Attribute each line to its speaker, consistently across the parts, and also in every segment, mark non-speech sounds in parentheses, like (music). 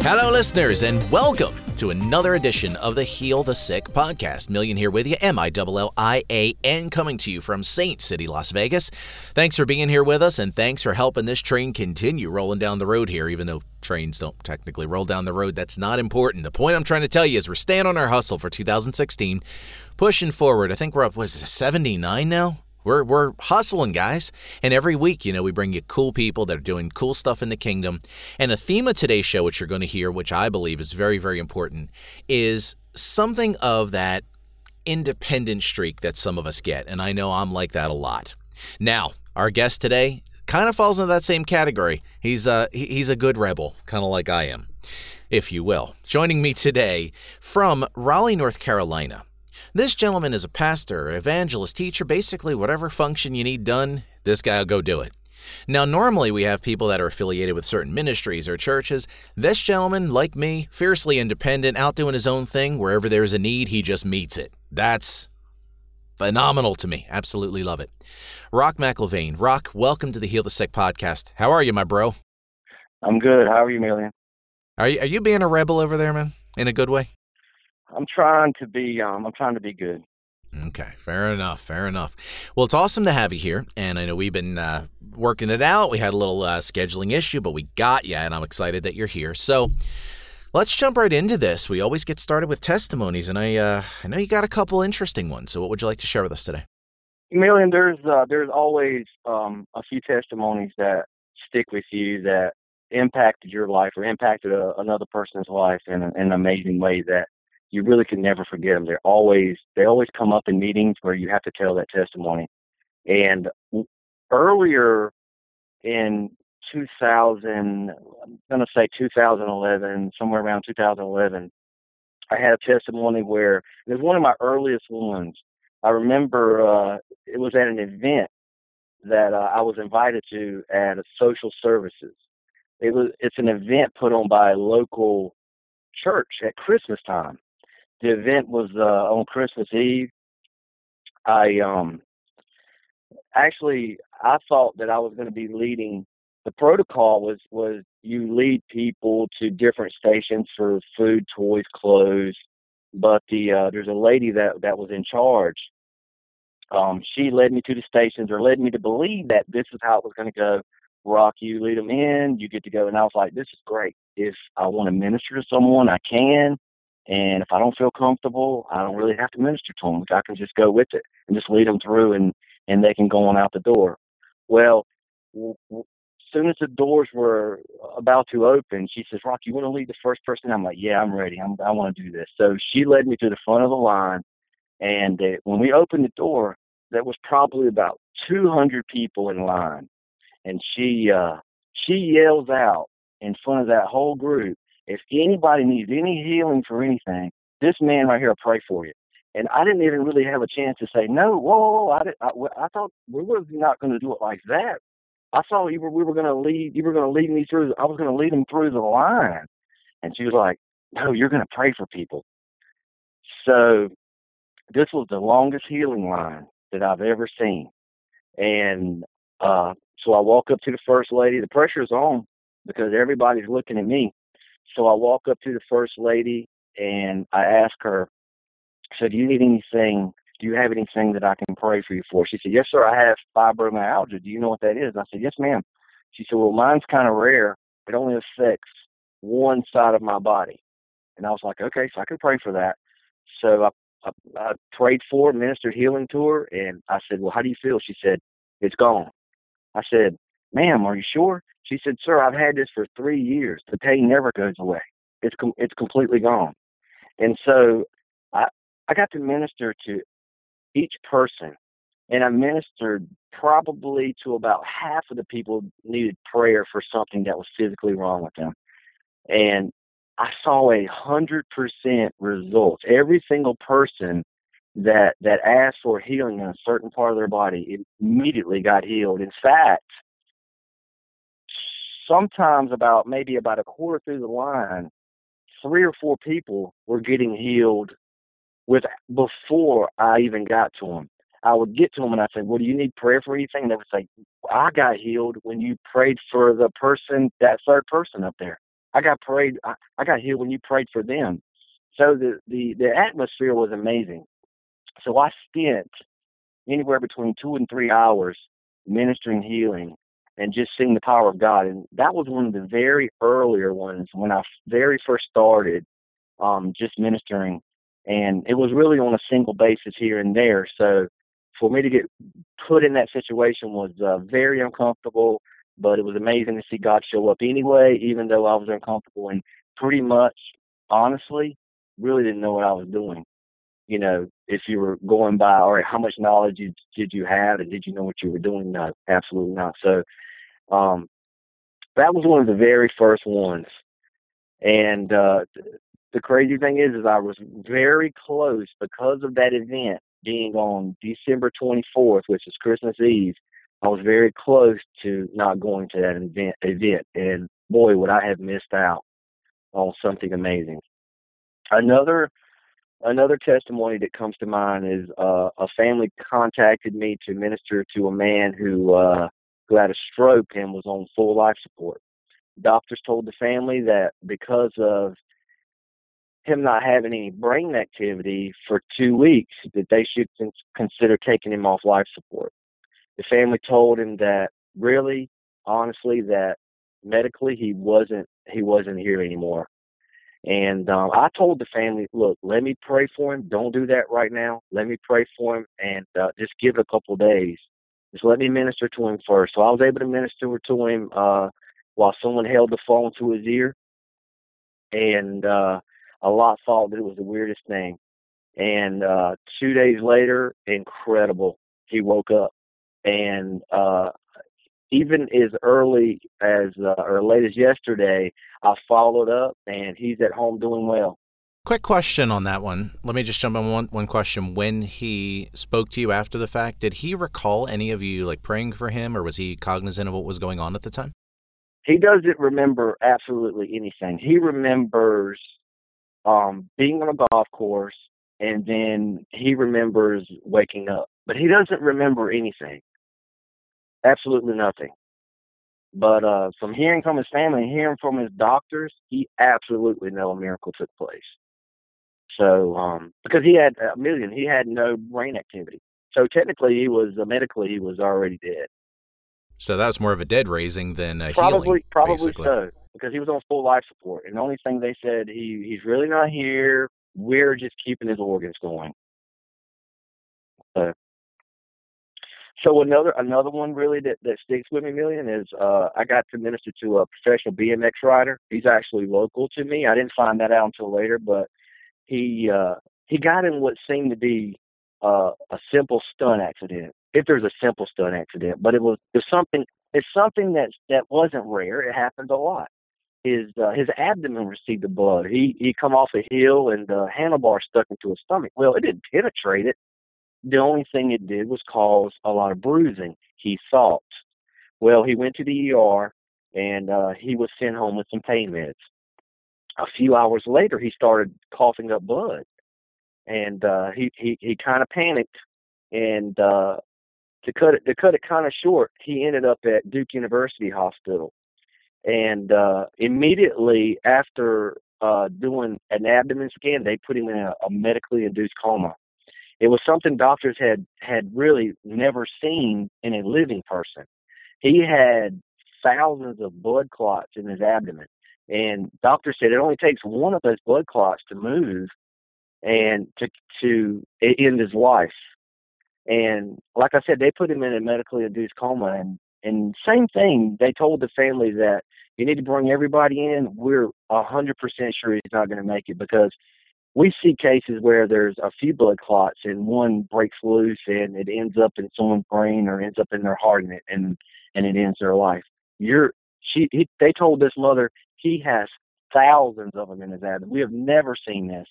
Speaker 1: Hello, listeners, and welcome to another edition of the Heal the Sick podcast. Millian here with you, M I L L I A N, coming to you from Sin City, Las Vegas. Thanks for being here with us, and thanks for helping this train continue rolling down the road here, even though trains don't technically roll down the road. That's not important. The point I'm trying to tell you is we're staying on our hustle for 2016, pushing forward. I think we're up, was 79 now? We're, we're hustling, guys. And every week, you know, we bring you cool people that are doing cool stuff in the kingdom. And a theme of today's show, which you're going to hear, which I believe is very, very important, is something of that independent streak that some of us get. And I know I'm like that a lot. Now, our guest today kind of falls into that same category. He's uh, a, he's a good rebel, kind of like I am, if you will. Joining me today from Raleigh, North Carolina this gentleman is a pastor, evangelist, teacher, basically whatever function you need done, this guy will go do it. Now, normally we have people that are affiliated with certain ministries or churches. This gentleman, like me, fiercely independent, out doing his own thing. Wherever there's a need, he just meets it. That's phenomenal to me. Absolutely love it. Rock McIlvaine. Rock, welcome to the Heal the Sick podcast. How are you, my bro?
Speaker 2: I'm good. How are you, Millian?
Speaker 1: Are you, are you being a rebel over there, man? In a good way?
Speaker 2: I'm trying to be um I'm trying to be good.
Speaker 1: Okay, fair enough, fair enough. Well, it's awesome to have you here, and I know we've been uh, working it out. We had a little uh, scheduling issue, but we got you, and I'm excited that you're here. So, let's jump right into this. We always get started with testimonies, and I uh, I know you got a couple interesting ones. So, what would you like to share with us today?
Speaker 2: Millian, there's uh, there's always um, a few testimonies that stick with you that impacted your life or impacted a, another person's life in, in an amazing way that you really can never forget them. They're always they always come up in meetings where you have to tell that testimony. And earlier in 2000, I'm going to say 2011, somewhere around 2011, I had a testimony where it was one of my earliest ones. I remember uh, it was at an event that uh, I was invited to at a social services. It was it's an event put on by a local church at Christmas time, the event was uh, on Christmas Eve. I um actually I thought that I was going to be leading. The protocol was was you lead people to different stations for food, toys, clothes. But the uh, there's a lady that that was in charge. Um, she led me to the stations, or led me to believe that this is how it was going to go. Rock, you lead them in, you get to go, and I was like, this is great. If I want to minister to someone, I can. And if I don't feel comfortable, I don't really have to minister to them. I can just go with it and just lead them through, and and they can go on out the door. Well, w- w- soon as the doors were about to open, she says, "Rock, you want to lead the first person?" I'm like, "Yeah, I'm ready. I'm, I want to do this." So she led me to the front of the line, and when we opened the door, there was probably about 200 people in line, and she uh, she yells out in front of that whole group if anybody needs any healing for anything, this man right here will pray for you. And I didn't even really have a chance to say no. Whoa, whoa, whoa I, did, I, I thought we were not going to do it like that. I thought you were we were going to lead you were going to lead me through. I was going to lead them through the line. And she was like, "No, you're going to pray for people." So this was the longest healing line that I've ever seen. And uh, so I walk up to the first lady. The pressure's on because everybody's looking at me. So I walk up to the first lady and I ask her, so do you need anything? Do you have anything that I can pray for you for? She said, yes, sir. I have fibromyalgia. Do you know what that is? I said, yes, ma'am. She said, well, mine's kind of rare. It only affects one side of my body. And I was like, okay, so I can pray for that. So I, I, I prayed for ministered healing to her, and I said, well, how do you feel? She said, it's gone. I said, ma'am, are you sure? She said, sir, I've had this for three years. The pain never goes away. It's com- it's completely gone. And so I I got to minister to each person, and I ministered probably to about half of the people needed prayer for something that was physically wrong with them. And I saw a hundred percent results. Every single person that that asked for healing in a certain part of their body immediately got healed. In fact, sometimes about maybe about a quarter through the line, three or four people were getting healed with before I even got to them. I would get to them and I'd say, "Well, do you need prayer for anything?" And they would say, "I got healed when you prayed for the person, that third person up there. I got prayed. I, I got healed when you prayed for them." So the the the atmosphere was amazing. So I spent anywhere between two and three hours ministering healing and just seeing the power of God. And that was one of the very earlier ones when I very first started um, just ministering. And it was really on a single basis here and there. So for me to get put in that situation was uh, very uncomfortable, but it was amazing to see God show up anyway, even though I was uncomfortable and pretty much, honestly, really didn't know what I was doing. You know, if you were going by, all right, how much knowledge did, did you have and did you know what you were doing? No, absolutely not. So um, that was one of the very first ones. And uh, the crazy thing is, is I was very close because of that event being on December 24th, which is Christmas Eve. I was very close to not going to that event. Event, and boy, would I have missed out on something amazing. Another another testimony that comes to mind is uh, a family contacted me to minister to a man who uh, who had a stroke and was on full life support. Doctors told the family that because of him not having any brain activity for two weeks, that they should consider taking him off life support. The family told him that really, honestly, that medically he wasn't he wasn't here anymore. And um, I told the family, look, let me pray for him. Don't do that right now. Let me pray for him and uh, just give it a couple days. Just let me minister to him first. So I was able to minister to him uh, while someone held the phone to his ear. And uh, a lot thought that it was the weirdest thing. And uh, two days later, incredible. He woke up. And uh, even as early as uh, or late as yesterday, I followed up, and he's at home doing well.
Speaker 1: Quick question on that one. Let me just jump on one one question. When he spoke to you after the fact, did he recall any of you like praying for him, or was he cognizant of what was going on at the time?
Speaker 2: He doesn't remember absolutely anything. He remembers um, being on a golf course, and then he remembers waking up, but he doesn't remember anything. Absolutely nothing. But uh, from hearing from his family hearing from his doctors, he absolutely know a miracle took place. So, um, because he had a million, he had no brain activity. So technically, he was uh, medically he was already dead.
Speaker 1: So that was more of a dead raising than a
Speaker 2: probably
Speaker 1: healing,
Speaker 2: probably
Speaker 1: basically.
Speaker 2: so because he was on full life support, and the only thing they said he he's really not here. We're just keeping his organs going. So, so another another one really that that sticks with me, Millian is uh, I got to minister to a professional BMX rider. He's actually local to me. I didn't find that out until later, but he uh, he got in what seemed to be uh, a simple stunt accident, if there's a simple stunt accident. But it was there's something it's something that that wasn't rare. It happened a lot. His uh, his abdomen received the blood. He he come off a hill and the handlebar stuck into his stomach. Well, it didn't penetrate it. The only thing it did was cause a lot of bruising. He thought. Well, he went to the ER and uh, he was sent home with some pain meds a few hours later, he started coughing up blood, and uh, he he he kind of panicked. And uh, to cut it to cut it kind of short, he ended up at Duke University Hospital, and uh, immediately after uh, doing an abdomen scan, they put him in a, a medically induced coma. It was something doctors had had really never seen in a living person. He had thousands of blood clots in his abdomen and doctor said it only takes one of those blood clots to move and to to end his life. And like I said, they put him in a medically induced coma and and same thing, they told the family that you need to bring everybody in. We're a hundred percent sure he's not gonna make it because we see cases where there's a few blood clots and one breaks loose and it ends up in someone's brain or ends up in their heart and it and and it ends their life. You're she he, they told this mother he has thousands of them in his abdomen. We have never seen this.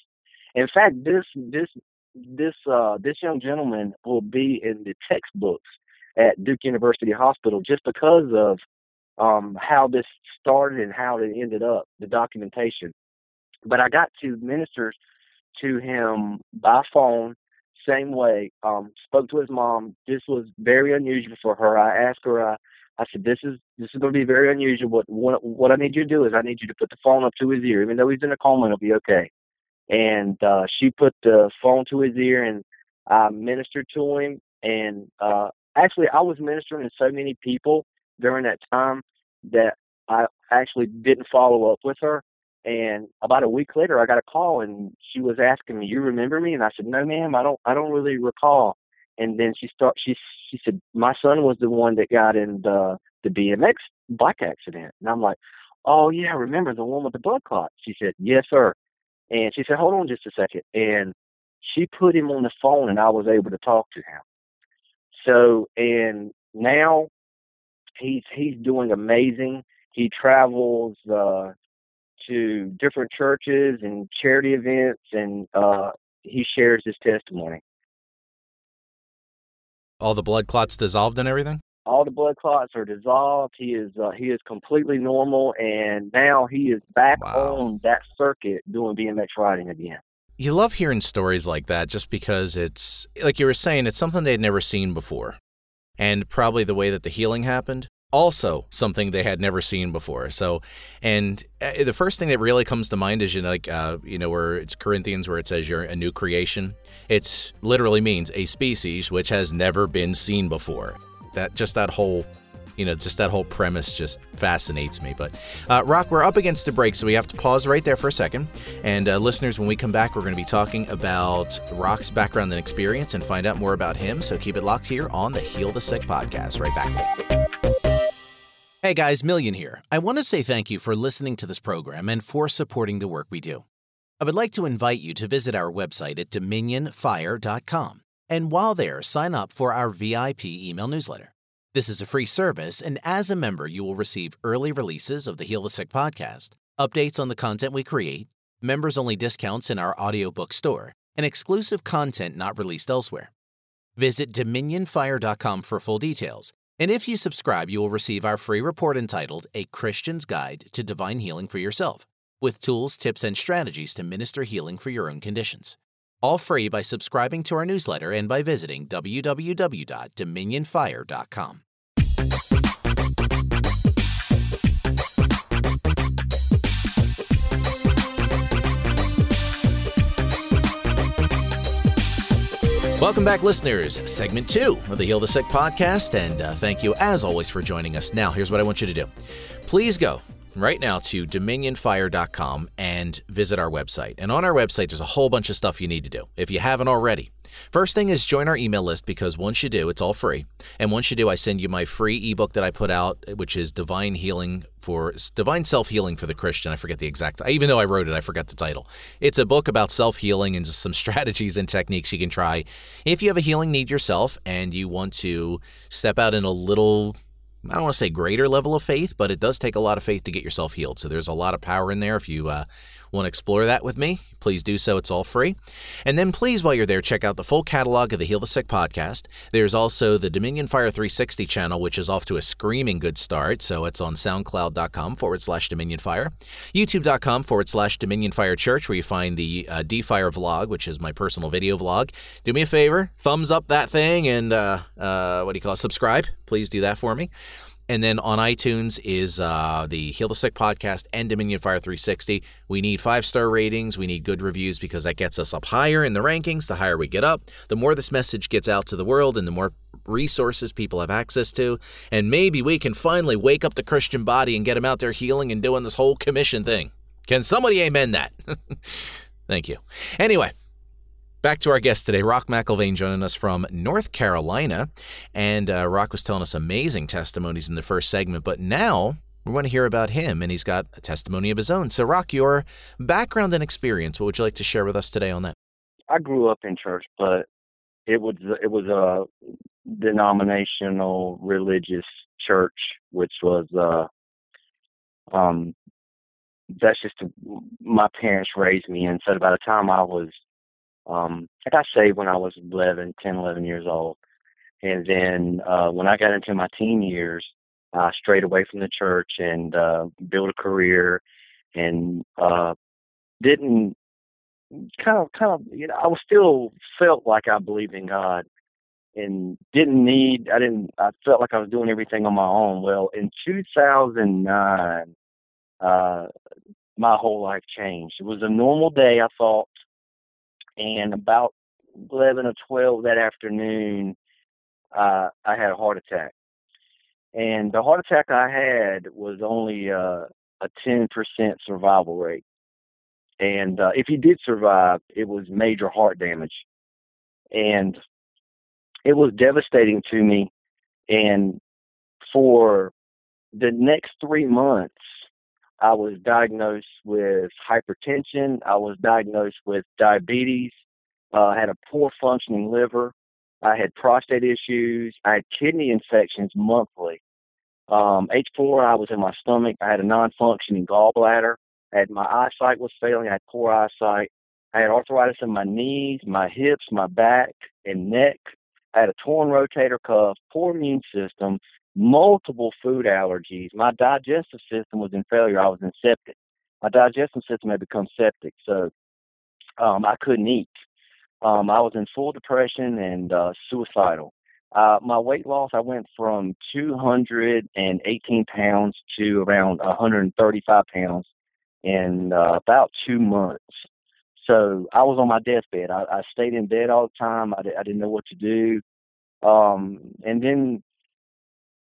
Speaker 2: In fact, this this this uh, this young gentleman will be in the textbooks at Duke University Hospital just because of um, how this started and how it ended up, the documentation. but I got to minister to him by phone same way. Um, spoke to his mom. This was very unusual for her. I asked her. Uh, I said, "This is this is going to be very unusual. What, what what I need you to do is I need you to put the phone up to his ear, even though he's in a coma, it'll be okay." And uh, she put the phone to his ear, and I ministered to him. And uh, actually, I was ministering to so many people during that time that I actually didn't follow up with her. And about a week later, I got a call, and she was asking me, "You remember me?" And I said, "No, ma'am, I don't. I don't really recall." And then she start. She she said, "My son was the one that got in the the BMX bike accident." And I'm like, "Oh yeah, I remember the one with the blood clot." She said, "Yes, sir." And she said, "Hold on just a second. And she put him on the phone, and I was able to talk to him. So, and now he's he's doing amazing. He travels. uh to different churches and charity events, and uh, he shares his testimony.
Speaker 1: All the blood clots dissolved and everything.
Speaker 2: All the blood clots are dissolved. He is uh, he is completely normal, and now he is back wow. on that circuit doing BMX riding again.
Speaker 1: You love hearing stories like that, just because it's like you were saying, it's something they'd never seen before, and probably the way that the healing happened also something they had never seen before. So, and uh, the first thing that really comes to mind is you know, like uh, you know where it's Corinthians where it says you're a new creation. It's literally means a species which has never been seen before. That just that whole you know, just that whole premise just fascinates me. But uh, Rock, we're up against the break, so we have to pause right there for a second. And uh, listeners, when we come back, we're going to be talking about Rock's background and experience and find out more about him. So keep it locked here on the Heal the Sick podcast. Right back. Hey guys, Millian here. I want to say thank you for listening to this program and for supporting the work we do. I would like to invite you to visit our website at dominionfire.com. And while there, sign up for our VIP email newsletter. This is a free service, and as a member, you will receive early releases of the Heal the Sick podcast, updates on the content we create, members only discounts in our audiobook store, and exclusive content not released elsewhere. Visit dominionfire.com for full details and if you subscribe, you will receive our free report entitled A Christian's Guide to Divine Healing for Yourself, with tools, tips, and strategies to minister healing for your own conditions. All free by subscribing to our newsletter and by visiting www.dominionfire.com. Welcome back, listeners. Segment two of the Heal the Sick podcast. And uh, thank you, as always, for joining us. Now, here's what I want you to do please go right now to dominionfire.com and visit our website. And on our website, there's a whole bunch of stuff you need to do if you haven't already. First thing is join our email list because once you do, it's all free. And once you do, I send you my free ebook that I put out, which is Divine Healing for Divine Self Healing for the Christian. I forget the exact, even though I wrote it, I forgot the title. It's a book about self healing and just some (laughs) strategies and techniques you can try if you have a healing need yourself and you want to step out in a little I don't want to say greater level of faith, but it does take a lot of faith to get yourself healed. So there's a lot of power in there. If you uh, want to explore that with me, please do so. It's all free. And then please, while you're there, check out the full catalog of the Heal the Sick podcast. There's also the Dominion Fire 360 channel, which is off to a screaming good start. So it's on soundcloud.com forward slash Dominion Fire, youtube.com forward slash Dominion Fire Church, where you find the uh, D Fire vlog, which is my personal video vlog. Do me a favor, thumbs up that thing and uh, uh, what do you call it? Subscribe. Please do that for me. And then on iTunes is uh, the Heal the Sick podcast and Dominion Fire 360. We need five star ratings. We need good reviews because that gets us up higher in the rankings. The higher we get up, the more this message gets out to the world and the more resources people have access to. And maybe we can finally wake up the Christian body and get them out there healing and doing this whole commission thing. Can somebody amen that? (laughs) Thank you. Anyway, Back to our guest today, Rock McIlvaine, joining us from North Carolina. And uh, Rock was telling us amazing testimonies in the first segment, but now we want to hear about him, and he's got a testimony of his own. So, Rock, your background and experience, what would you like to share with us today on that?
Speaker 2: I grew up in church, but it was it was a denominational religious church, which was uh, um, that's just my parents raised me in. So by the time I was um, I got saved when I was 11, 10, 11 years old. And then uh, when I got into my teen years, I strayed away from the church and uh, built a career and uh, didn't kind of kind of you know I was still felt like I believed in God and didn't need I didn't I felt like I was doing everything on my own. Well, in 2009, uh, my whole life changed. It was a normal day, I thought, and about 11 or 12 that afternoon, uh, I had a heart attack. And the heart attack I had was only uh, a 10% survival rate. And uh, if he did survive, it was major heart damage. And it was devastating to me. And for the next three months, I was diagnosed with hypertension. I was diagnosed with diabetes. Uh, I had a poor functioning liver. I had prostate issues. I had kidney infections monthly. Um, H4, I was in my stomach. I had a non-functioning gallbladder. I had my eyesight was failing. I had poor eyesight. I had arthritis in my knees, my hips, my back, and neck. I had a torn rotator cuff, poor immune system, multiple food allergies. My digestive system was in failure. I was in septic. My digestive system had become septic, so um, I couldn't eat. Um, I was in full depression and uh, suicidal. Uh, my weight loss, I went from 218 pounds to around 135 pounds in uh, about two months. So I was on my deathbed. I, I stayed in bed all the time. I, I didn't know what to do. Um, and then,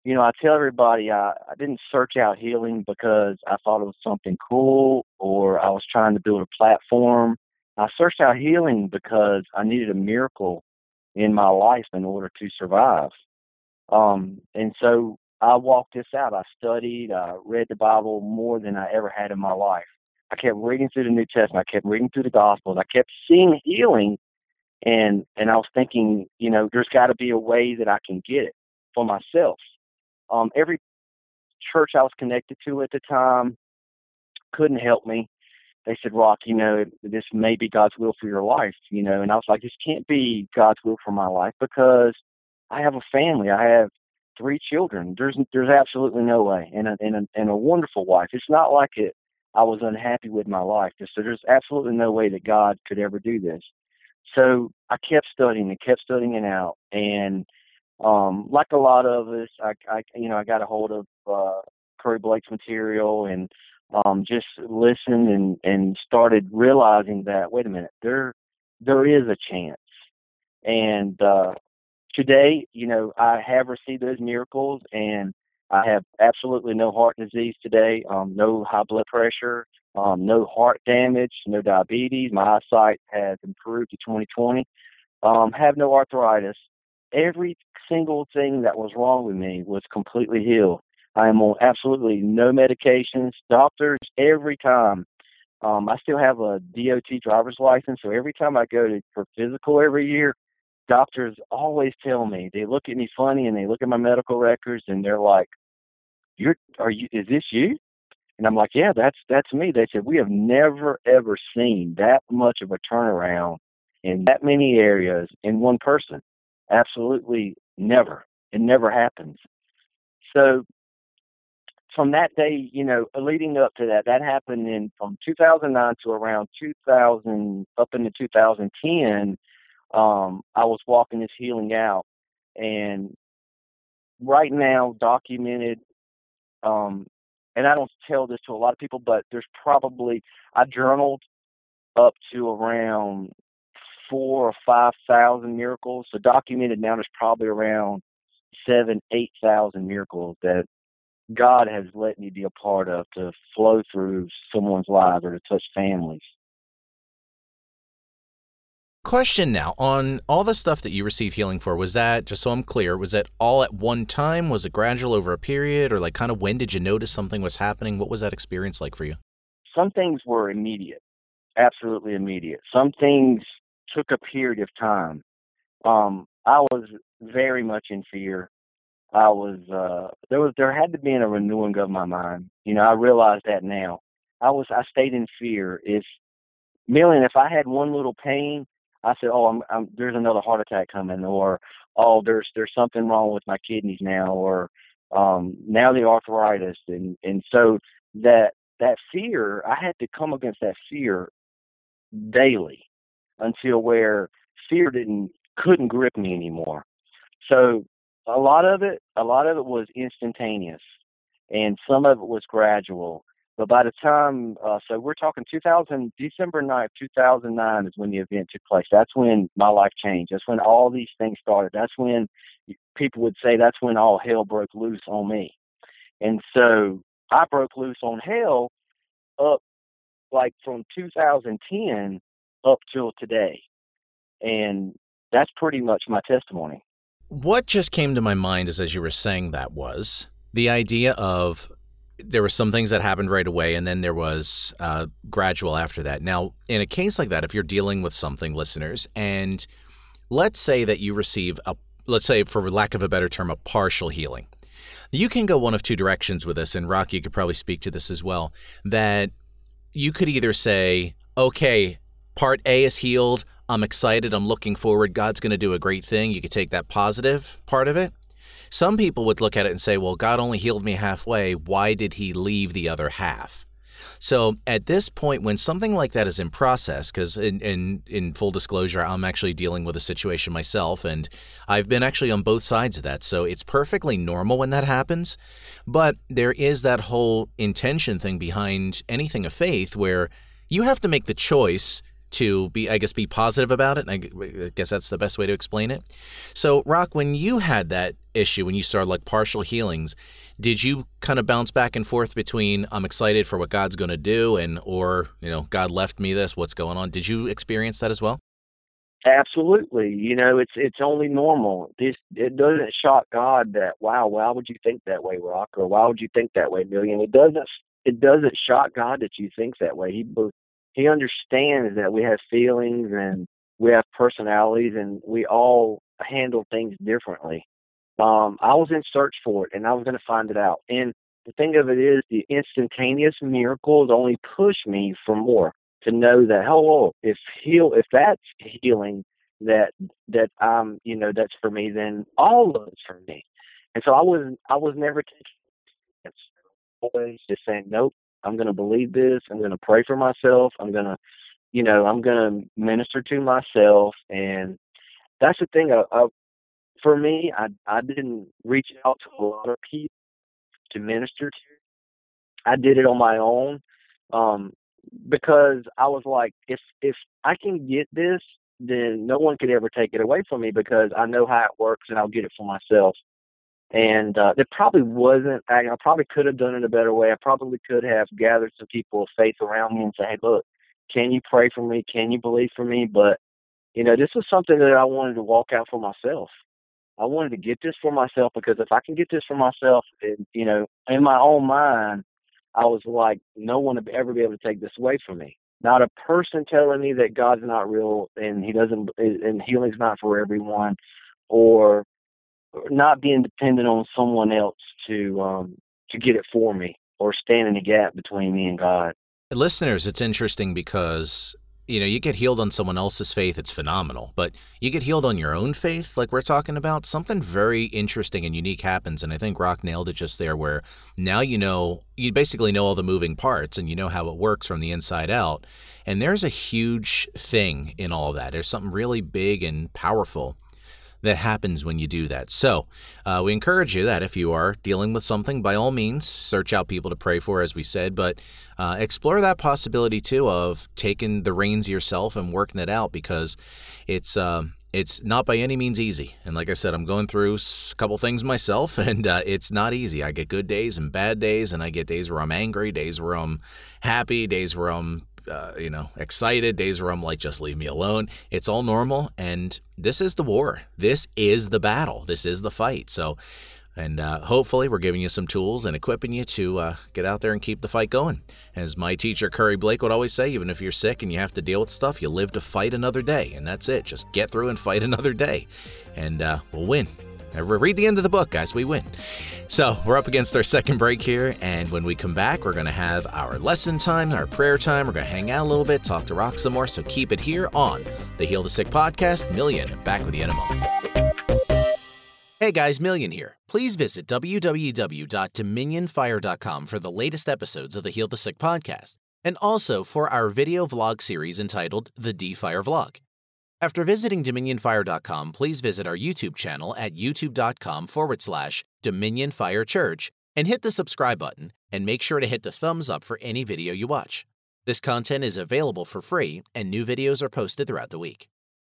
Speaker 2: you know, I tell everybody I, I didn't search out healing because I thought it was something cool or I was trying to build a platform. I searched out healing because I needed a miracle in my life in order to survive. Um, and so I walked this out. I studied, I read the Bible more than I ever had in my life. I kept reading through the New Testament. I kept reading through the Gospels. I kept seeing healing, and and I was thinking, you know, there's got to be a way that I can get it for myself. Um, every church I was connected to at the time couldn't help me. They said, Rock, you know, this may be God's will for your life, you know, and I was like, this can't be God's will for my life because I have a family. I have three children. There's there's absolutely no way, and a and a, and a wonderful wife. It's not like it I was unhappy with my life. So there's absolutely no way that God could ever do this. So I kept studying and kept studying it out. And um, like a lot of us, I, I you know I got a hold of uh, Curry Blake's material and um, just listened and and started realizing that wait a minute there there is a chance. And uh, today, you know, I have received those miracles and I have absolutely no heart disease today, um, no high blood pressure, um, no heart damage, no diabetes. My eyesight has improved to 2020. Um, have no arthritis. Every single thing that was wrong with me was completely healed. I am on absolutely no medications. Doctors, every time. Um, I still have a DOT driver's license, so every time I go to for physical every year, doctors always tell me they look at me funny and they look at my medical records and they're like, you're are you is this you and i'm like yeah that's that's me they said we have never ever seen that much of a turnaround in that many areas in one person absolutely never it never happens so from that day, you know, leading up to that, that happened in from 2009 to around 2000, up into 2010. Um, I was walking this healing out, and right now, documented um, and I don't tell this to a lot of people, but there's probably I journaled up to around four or five thousand miracles. So documented now there's probably around seven, eight thousand miracles that God has let me be a part of to flow through someone's lives or to touch families.
Speaker 1: Question now on all the stuff that you received healing for, was that, just so I'm clear, was that all at one time? Was it gradual over a period? Or like kind of when did you notice something was happening? What was that experience like for you?
Speaker 2: Some things were immediate, absolutely immediate. Some things took a period of time. Um, I was very much in fear. I was uh there was there had to be a renewing of my mind. You know, I realize that now. I was I stayed in fear. If Millian if I had one little pain, I said, "Oh, I'm, I'm, there's another heart attack coming," or "Oh, there's there's something wrong with my kidneys now," or um, now the arthritis, and and so that that fear, I had to come against that fear daily until where fear didn't couldn't grip me anymore. So a lot of it, a lot of it was instantaneous, and some of it was gradual. But by the time, uh, so we're talking 2000, December 9th, 2009 is when the event took place. That's when my life changed. That's when all these things started. That's when people would say that's when all hell broke loose on me. And so I broke loose on hell up like from 2010 up till today. And that's pretty much my testimony.
Speaker 1: What just came to my mind is as you were saying that was the idea of there were some things that happened right away, and then there was uh, gradual after that. Now, in a case like that, if you're dealing with something, listeners, and let's say that you receive a, let's say, for lack of a better term, a partial healing, you can go one of two directions with this, and Rocky could probably speak to this as well. That you could either say, okay, part A is healed. I'm excited. I'm looking forward. God's going to do a great thing. You could take that positive part of it. Some people would look at it and say, well, God only healed me halfway. Why did he leave the other half? So at this point, when something like that is in process, because in, in, in full disclosure, I'm actually dealing with a situation myself, and I've been actually on both sides of that. So it's perfectly normal when that happens. But there is that whole intention thing behind anything of faith where you have to make the choice to be, I guess, be positive about it. And I guess that's the best way to explain it. So, Rock, when you had that issue, when you started like partial healings, did you kind of bounce back and forth between I'm excited for what God's going to do and or you know God left me this, what's going on? Did you experience that as well?
Speaker 2: Absolutely. You know, it's it's only normal. This it doesn't shock God that wow, why would you think that way, Rock, or why would you think that way, Millian? It doesn't it doesn't shock God that you think that way. He he understands that we have feelings and we have personalities and we all handle things differently. Um, I was in search for it and I was going to find it out. And the thing of it is, the instantaneous miracles only push me for more to know that, oh, if heal, if that's healing that that I'm, you know, that's for me, then all of it's for me. And so I was, I was never taking always just saying, nope, I'm going to believe this. I'm going to pray for myself. I'm going to, you know, I'm going to minister to myself. And that's the thing. I, I, for me, I, I didn't reach out to a lot of people to minister to. I did it on my own um, because I was like, if if I can get this, then no one could ever take it away from me because I know how it works and I'll get it for myself. And uh, it probably wasn't. I, I probably could have done it a better way. I probably could have gathered some people of faith around me and say, "Hey, look, can you pray for me? Can you believe for me?" But you know, this was something that I wanted to walk out for myself. I wanted to get this for myself because if I can get this for myself, it, you know, in my own mind, I was like, no one would ever be able to take this away from me. Not a person telling me that God's not real and He doesn't, and healing's not for everyone, or not being dependent on someone else to um, to get it for me or stand in the gap between me and God.
Speaker 1: Listeners, it's interesting because you know you get healed on someone else's faith, it's phenomenal, but you get healed on your own faith, like we're talking about, something very interesting and unique happens, and I think Rock nailed it just there, where now you know you basically know all the moving parts and you know how it works from the inside out, and there's a huge thing in all of that. There's something really big and powerful that happens when you do that. So, uh, we encourage you that if you are dealing with something, by all means, search out people to pray for, as we said, but uh, explore that possibility too of taking the reins yourself and working it out because it's. Uh, it's not by any means easy. And like I said, I'm going through a couple things myself, (laughs) and uh, it's not easy. I get good days and bad days, and I get days where I'm angry, days where I'm happy, days where I'm uh, you know, excited, days where I'm like, just leave me alone. It's all normal. And this is the war. This is the battle. This is the fight. So, and uh, hopefully, we're giving you some tools and equipping you to uh, get out there and keep the fight going. As my teacher, Curry Blake, would always say, even if you're sick and you have to deal with stuff, you live to fight another day. And that's it. Just get through and fight (laughs) another day. And uh, we'll win. Uh, read the end of the book, guys. We win. So we're up against our second break here, and when we come back, we're going to have our lesson time, our prayer time. We're going to hang out a little bit, talk to Rock some more. So keep it here on the Heal the Sick podcast. Millian back with you in a moment. Hey guys, Millian here. Please visit www.dominionfire.com for the latest episodes of the Heal the Sick podcast. and also for our video vlog series entitled The D Fire Vlog. After visiting DominionFire.com, please visit our YouTube channel at youtube.com forward slash Dominion Fire Church and hit the subscribe button and make sure to hit the thumbs up for any video you watch. This content is available for free and new videos are posted throughout the week.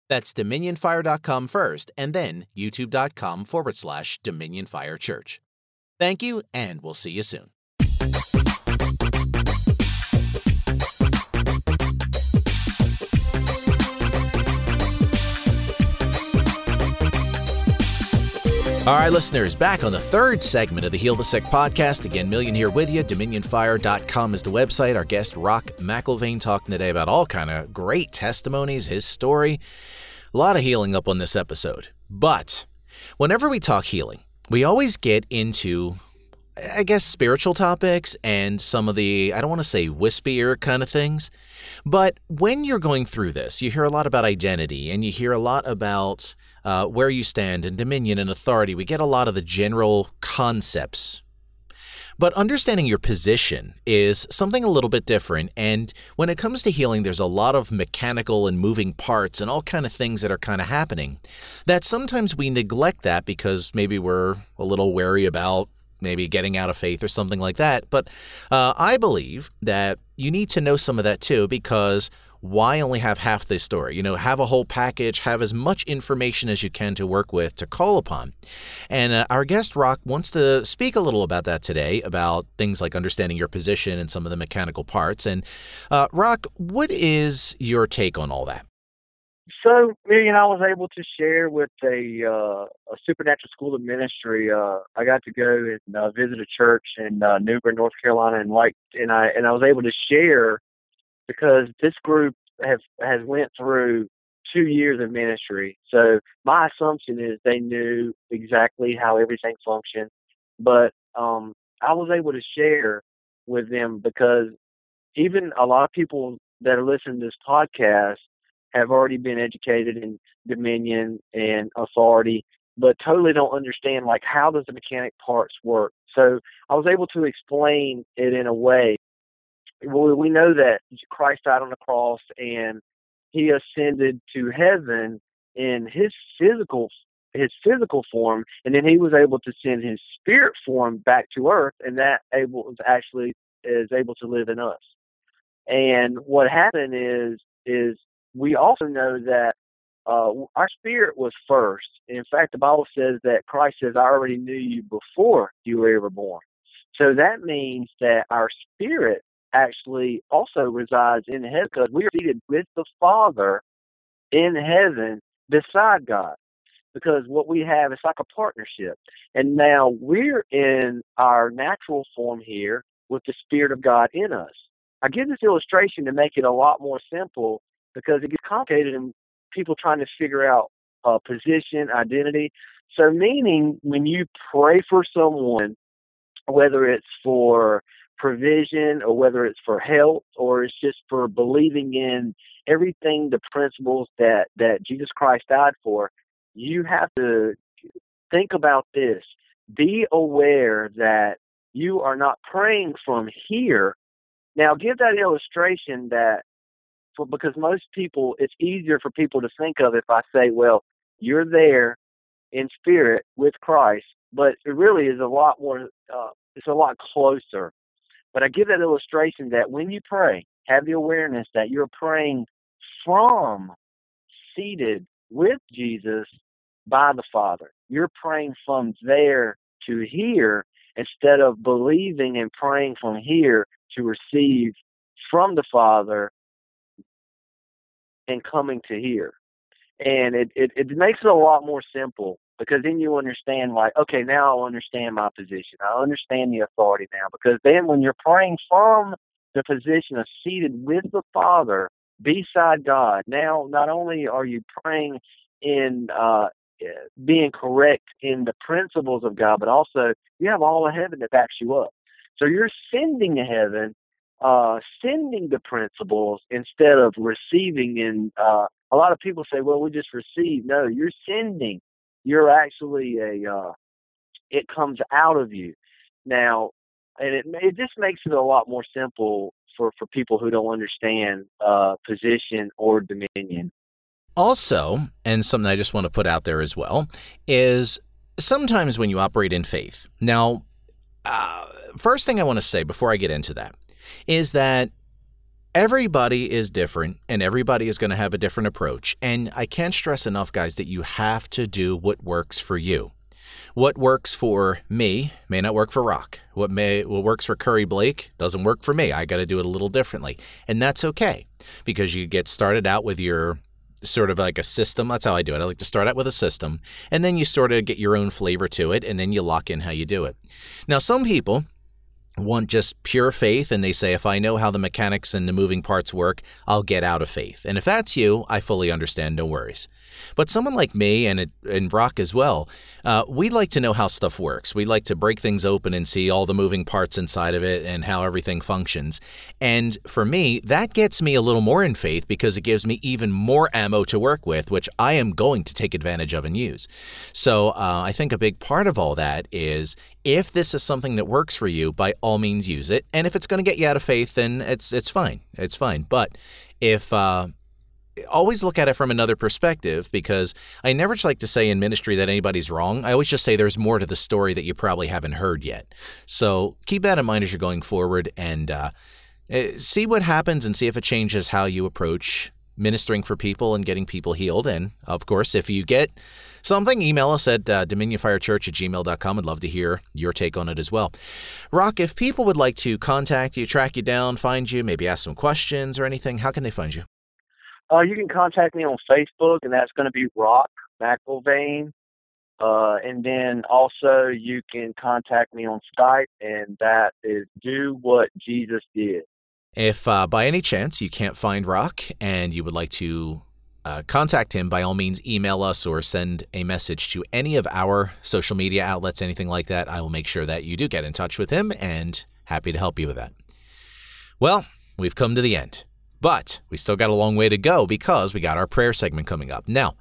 Speaker 1: That's DominionFire.com first and then youtube.com forward slash Dominion Fire Church. Thank you, and we'll see you soon. All right, listeners, back on the third segment of the Heal the Sick podcast. Again, Millian here with you. DominionFire.com is the website. Our guest, Rock McIlvaine, talking today about all kind of great testimonies, his story. A lot of healing up on this episode. But whenever we talk healing, we always get into, I guess, spiritual topics and some of the, I don't want to say wispier kind of things. But when you're going through this, you hear a lot about identity and you hear a lot about uh, where you stand in dominion and authority. We get a lot of the general concepts. But understanding your position is something a little bit different. And when it comes to healing, there's a lot of mechanical and moving parts and all kind of things that are kind of happening. That sometimes we neglect that because maybe we're a little wary about maybe getting out of faith or something like that. But uh, I believe that you need to know some of that too because why only have half this story? You know, have a whole package, have as much information as you can to work with, to call upon. And uh, our guest, Rock, wants to speak a little about that today, about things like understanding your position and some of the mechanical parts. And uh, Rock, what is your take on all that?
Speaker 2: So, Millian, I was able to share with a uh, a supernatural school of ministry. Uh, I got to go and uh, visit a church in uh, New Bern, North Carolina, and like, and I and I was able to share because this group have has went through two years of ministry. So my assumption is they knew exactly how everything functioned, but um, I was able to share with them because even a lot of people that are listening to this podcast have already been educated in dominion and authority, but totally don't understand like how does the mechanic parts work. So I was able to explain it in a way well, we know that Christ died on the cross and he ascended to heaven in his physical his physical form, and then he was able to send his spirit form back to earth, and that able was actually is able to live in us. And what happened is is we also know that uh, our spirit was first. In fact, the Bible says that Christ says, "I already knew you before you were ever born." So that means that our spirit actually also resides in heaven because we are seated with the Father in heaven beside God. Because what we have is like a partnership. And now we're in our natural form here with the Spirit of God in us. I give this illustration to make it a lot more simple because it gets complicated and people trying to figure out uh, position, identity. So, meaning when you pray for someone, whether it's for provision or whether it's for health or it's just for believing in everything the principles that that Jesus Christ died for you have to think about this be aware that you are not praying from here now give that illustration that because most people it's easier for people to think of if I say well you're there in spirit with Christ but it really is a lot more uh, it's a lot closer but I give that illustration that when you pray, have the awareness that you're praying from seated with Jesus by the Father. You're praying from there to here instead of believing and praying from here to receive from the Father and coming to here. And it, it, it makes it a lot more simple because then you understand like okay now i understand my position i understand the authority now because then when you're praying from the position of seated with the father beside god now not only are you praying in uh being correct in the principles of god but also you have all of heaven that backs you up so you're sending to heaven uh sending the principles instead of receiving and uh a lot of people say well we just receive no you're sending you're actually a uh, it comes out of you now and it it just makes it a lot more simple for for people who don't understand uh, position or dominion.
Speaker 1: Also, and something I just want to put out there as well is sometimes when you operate in faith. Now, uh, first thing I want to say before I get into that is that everybody is different and everybody is going to have a different approach. And I can't stress enough, guys, that you have to do what works for you. What works for me may not work for Rock. What may what works for Curry Blake doesn't work for me. I got to do it a little differently. And that's okay because you get started out with your sort of like a system. That's how I do it. I like to start out with a system and then you sort of get your own flavor to it and then you lock in how you do it. Now, some people want just pure faith and they say if I know how the mechanics and the moving parts work, I'll get out of faith. And if that's you, I fully understand, no worries. But someone like me and and Brock as well, uh, we like to know how stuff works. We like to break things open and see all the moving parts inside of it and how everything functions. And for me, that gets me a little more in faith because it gives me even more ammo to work with, which I am going to take advantage of and use. So uh, I think a big part of all that is if this is something that works for you, by all means use it. And if it's going to get you out of faith, then it's it's fine. It's fine. But if uh, always look at it from another perspective because I never like to say in ministry that anybody's wrong. I always just say there's more to the story that you probably haven't heard yet. So keep that in mind as you're going forward and uh, eh, see what happens and see if it changes how you approach ministering for people and getting people healed. And of course, if you get something, email us at uh, dominionfirechurch at gmail.com. I'd love to hear your take on it as well. Rock, if people would like to contact you, track you down, find you, maybe ask some questions or anything, how can they find you?
Speaker 2: Uh, you can contact me on Facebook, and that's going to be Rock McIlvaine. Uh, and then also you can contact me on Skype, and that is Do What Jesus Did.
Speaker 1: If uh, by any chance you can't find Rock and you would like to uh, contact him, by all means, email us or send a message to any of our social media outlets, anything like that. I will make sure that you do get in touch with him and happy to help you with that. Well, we've come to the end. But we still got a long way to go because we got our prayer segment coming up. Now,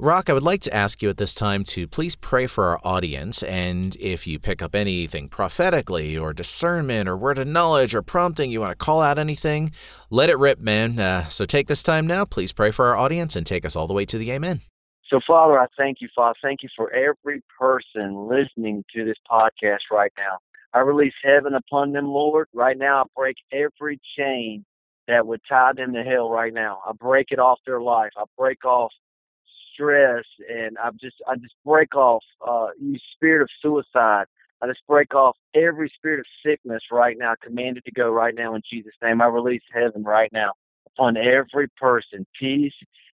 Speaker 1: Rock, I would like to ask you at this time to please pray for our audience. And if you pick up anything prophetically or discernment or word of knowledge or prompting, you want to call out anything, let it rip, man. Uh, so take this time now. Please pray for our audience and take us all the way to the Amen.
Speaker 2: So, Father, I thank you, Father. Thank you for every person listening to this podcast right now. I release heaven upon them, Lord. Right now, I break every chain that would tie them to hell right now. I break it off their life. I break off stress and I just I just break off uh you spirit of suicide. I just break off every spirit of sickness right now, commanded to go right now in Jesus' name. I release heaven right now upon every person, peace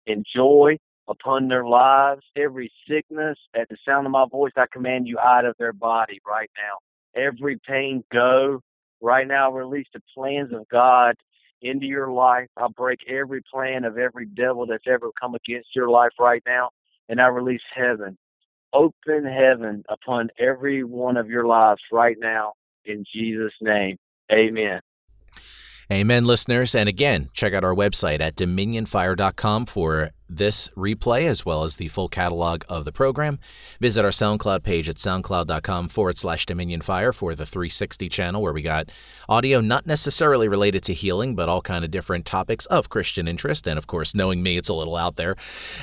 Speaker 2: and joy upon their lives, every sickness at the sound of my voice, I command you out of their body right now. Every pain go right now. Release the plans of God into your life. I break every plan of every devil that's ever come against your life right now, and I release heaven. Open heaven upon every one of your lives right now in Jesus' name. Amen.
Speaker 1: Amen, listeners. And again, check out our website at dominionfire.com for this replay as well as the full catalog of the program. Visit our SoundCloud page at soundcloud.com forward slash Dominion Fire for the 360 channel where we got audio not necessarily related to healing, but all kind of different topics of Christian interest. And of course, knowing me, it's a little out there.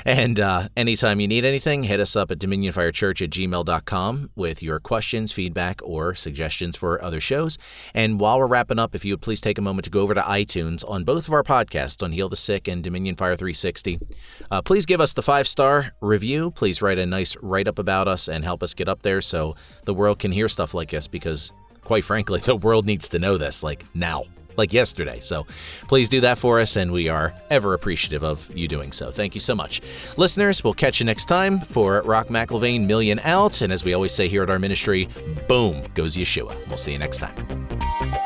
Speaker 1: And uh, anytime you need anything, hit us up at dominionfirechurch at gmail.com with your questions, feedback, or suggestions for other shows. And while we're wrapping up, if you would please take a moment to go over to iTunes on both of our podcasts on Heal the Sick and Dominion Fire 360. Uh, please give us the five star review. Please write a nice write up about us and help us get up there so the world can hear stuff like this because, quite frankly, (laughs) the world needs to know this like now, like yesterday. So please do that for us, and we are ever appreciative of you doing so. Thank you so much. Listeners, we'll catch you next time for Rock McIlvaine Millian Out. And as we always say here at our ministry, boom goes Yeshua. We'll see you next time.